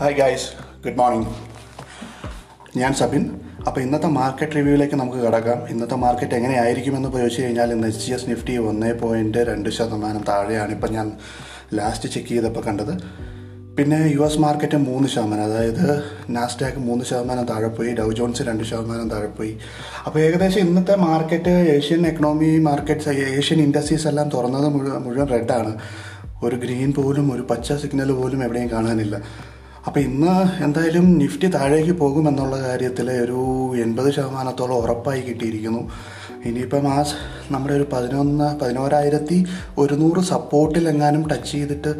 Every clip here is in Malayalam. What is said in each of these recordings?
ഹായ് ഗായ്സ് ഗുഡ് മോർണിംഗ് ഞാൻ സബിൻ. അപ്പോൾ ഇന്നത്തെ മാർക്കറ്റ് റിവ്യൂവിലേക്ക് നമുക്ക് കിടക്കാം. ഇന്നത്തെ മാർക്കറ്റ് എങ്ങനെയായിരിക്കുമെന്ന് ചോദിച്ചു കഴിഞ്ഞാൽ ഇന്ന് എച്ച് ജി എസ് നിഫ്റ്റി ഒന്ന് പോയിന്റ് രണ്ട് ശതമാനം താഴെയാണ് ഇപ്പം ഞാൻ ലാസ്റ്റ് ചെക്ക് ചെയ്തപ്പോൾ കണ്ടത്. പിന്നെ യു എസ് മാർക്കറ്റ് മൂന്ന് ശതമാനം അതായത് നാസ്ഡാക്ക് മൂന്ന് ശതമാനം താഴെ പോയി ഡൗ ജോൺസ് രണ്ട് ശതമാനം താഴെ പോയി. അപ്പോൾ ഏകദേശം ഇന്നത്തെ market Asian economy markets Asian Industries എല്ലാം തുറന്നത് മുഴുവൻ മുഴുവൻ റെഡാണ് ഒരു ഗ്രീൻ പോലും ഒരു പച്ച സിഗ്നൽ പോലും എവിടെയും കാണാനില്ല. അപ്പോൾ ഇന്ന് എന്തായാലും നിഫ്റ്റി താഴേക്ക് പോകുമെന്നുള്ള കാര്യത്തിൽ ഒരു എൺപത് ശതമാനത്തോളം ഉറപ്പായി കിട്ടിയിരിക്കുന്നു. ഇനിയിപ്പം ആ നമ്മുടെ ഒരു പതിനൊന്ന് പതിനോരായിരത്തി ഒരുന്നൂറ് സപ്പോർട്ടിൽ എങ്ങാനും ടച്ച് ചെയ്തിട്ട്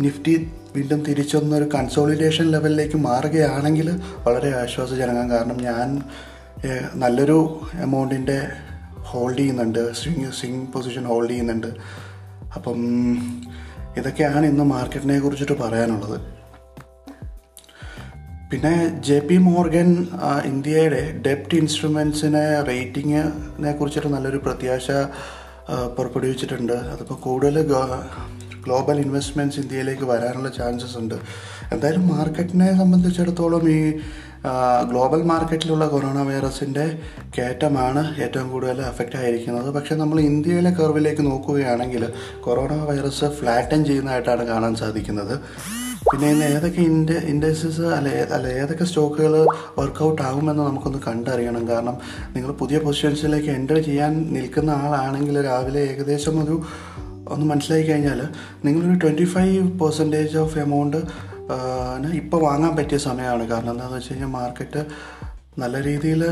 നിഫ്റ്റി വീണ്ടും തിരിച്ചൊന്നൊരു കൺസോളിഡേഷൻ ലെവലിലേക്ക് മാറുകയാണെങ്കിൽ വളരെ ആശ്വാസജനകം. കാരണം ഞാൻ നല്ലൊരു എമൗണ്ടിന്റെ ഹോൾഡ് ചെയ്യുന്നുണ്ട്. സ്വിങ് സ്വിങ് പൊസിഷൻ ഹോൾഡ് ചെയ്യുന്നുണ്ട്. അപ്പം ഇതൊക്കെയാണ് ഇന്ന് മാർക്കറ്റിനെ കുറിച്ചിട്ട് പറയാനുള്ളത്. പിന്നെ ജെ പി മോർഗൻ ഇന്ത്യയുടെ ഡെപ്റ്റ് ഇൻസ്ട്രുമെൻസിനെ റേറ്റിങ്ങിനെ കുറിച്ചിട്ട് നല്ലൊരു പ്രത്യാശ പുറപ്പെടുവിച്ചിട്ടുണ്ട്. അതിപ്പോൾ കൂടുതൽ ഗ്ലോബൽ ഇൻവെസ്റ്റ്മെന്റ്സ് ഇന്ത്യയിലേക്ക് വരാനുള്ള ചാൻസസ് ഉണ്ട്. എന്തായാലും മാർക്കറ്റിനെ സംബന്ധിച്ചിടത്തോളം ഈ ഗ്ലോബൽ മാർക്കറ്റിലുള്ള കൊറോണ വൈറസിന്റെ കയറ്റമാണ് ഏറ്റവും കൂടുതൽ അഫക്റ്റ് ആയിരിക്കുന്നത്. പക്ഷേ നമ്മൾ ഇന്ത്യയിലെ കർവിലേക്ക് നോക്കുകയാണെങ്കിൽ കൊറോണ വൈറസ് ഫ്ലാറ്റൻ ചെയ്യുന്നതായിട്ടാണ് കാണാൻ സാധിക്കുന്നത്. പിന്നെ ഏതൊക്കെ ഇൻഡ ഇൻഡസ്ട്രീസ് അല്ല അല്ല ഏതൊക്കെ സ്റ്റോക്കുകൾ വർക്കൗട്ട് ആകുമെന്ന് നമുക്കൊന്ന് കണ്ടറിയണം. കാരണം നിങ്ങൾ പുതിയ പൊസിഷൻസിലേക്ക് എന്റർ ചെയ്യാൻ നിൽക്കുന്ന ആളാണെങ്കിൽ രാവിലെ ഏകദേശം ഒരു ഒന്ന് മനസ്സിലാക്കി കഴിഞ്ഞാൽ നിങ്ങളൊരു twenty five percentage of amount ഇപ്പോൾ വാങ്ങാൻ പറ്റിയ സമയമാണ്. കാരണം എന്താണെന്ന് വെച്ച് കഴിഞ്ഞാൽ മാർക്കറ്റ് നല്ല രീതിയിൽ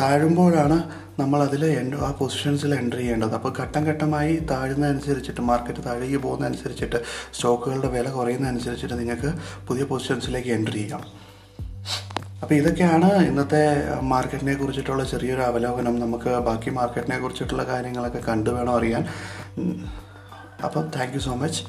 താഴുമ്പോഴാണ് നമ്മൾ അതിൽ ആ പൊസിഷൻസിൽ എന്റർ ചെയ്യേണ്ടത്. അപ്പോൾ ഘട്ടം ഘട്ടമായി താഴുന്നതനുസരിച്ചിട്ട് മാർക്കറ്റ് താഴേക്ക് പോകുന്നതനുസരിച്ചിട്ട് സ്റ്റോക്കുകളുടെ വില കുറയുന്നതനുസരിച്ചിട്ട് നിങ്ങൾക്ക് പുതിയ പൊസിഷൻസിലേക്ക് എന്റർ ചെയ്യാം. അപ്പോൾ ഇതൊക്കെയാണ് ഇന്നത്തെ മാർക്കറ്റിനെ കുറിച്ചിട്ടുള്ള ചെറിയൊരു അവലോകനം. നമുക്ക് ബാക്കി മാർക്കറ്റിനെ കുറിച്ചിട്ടുള്ള കാര്യങ്ങളൊക്കെ കണ്ടു വേണം അറിയാൻ. അപ്പോൾ അപ്പം താങ്ക് സോ മച്ച്.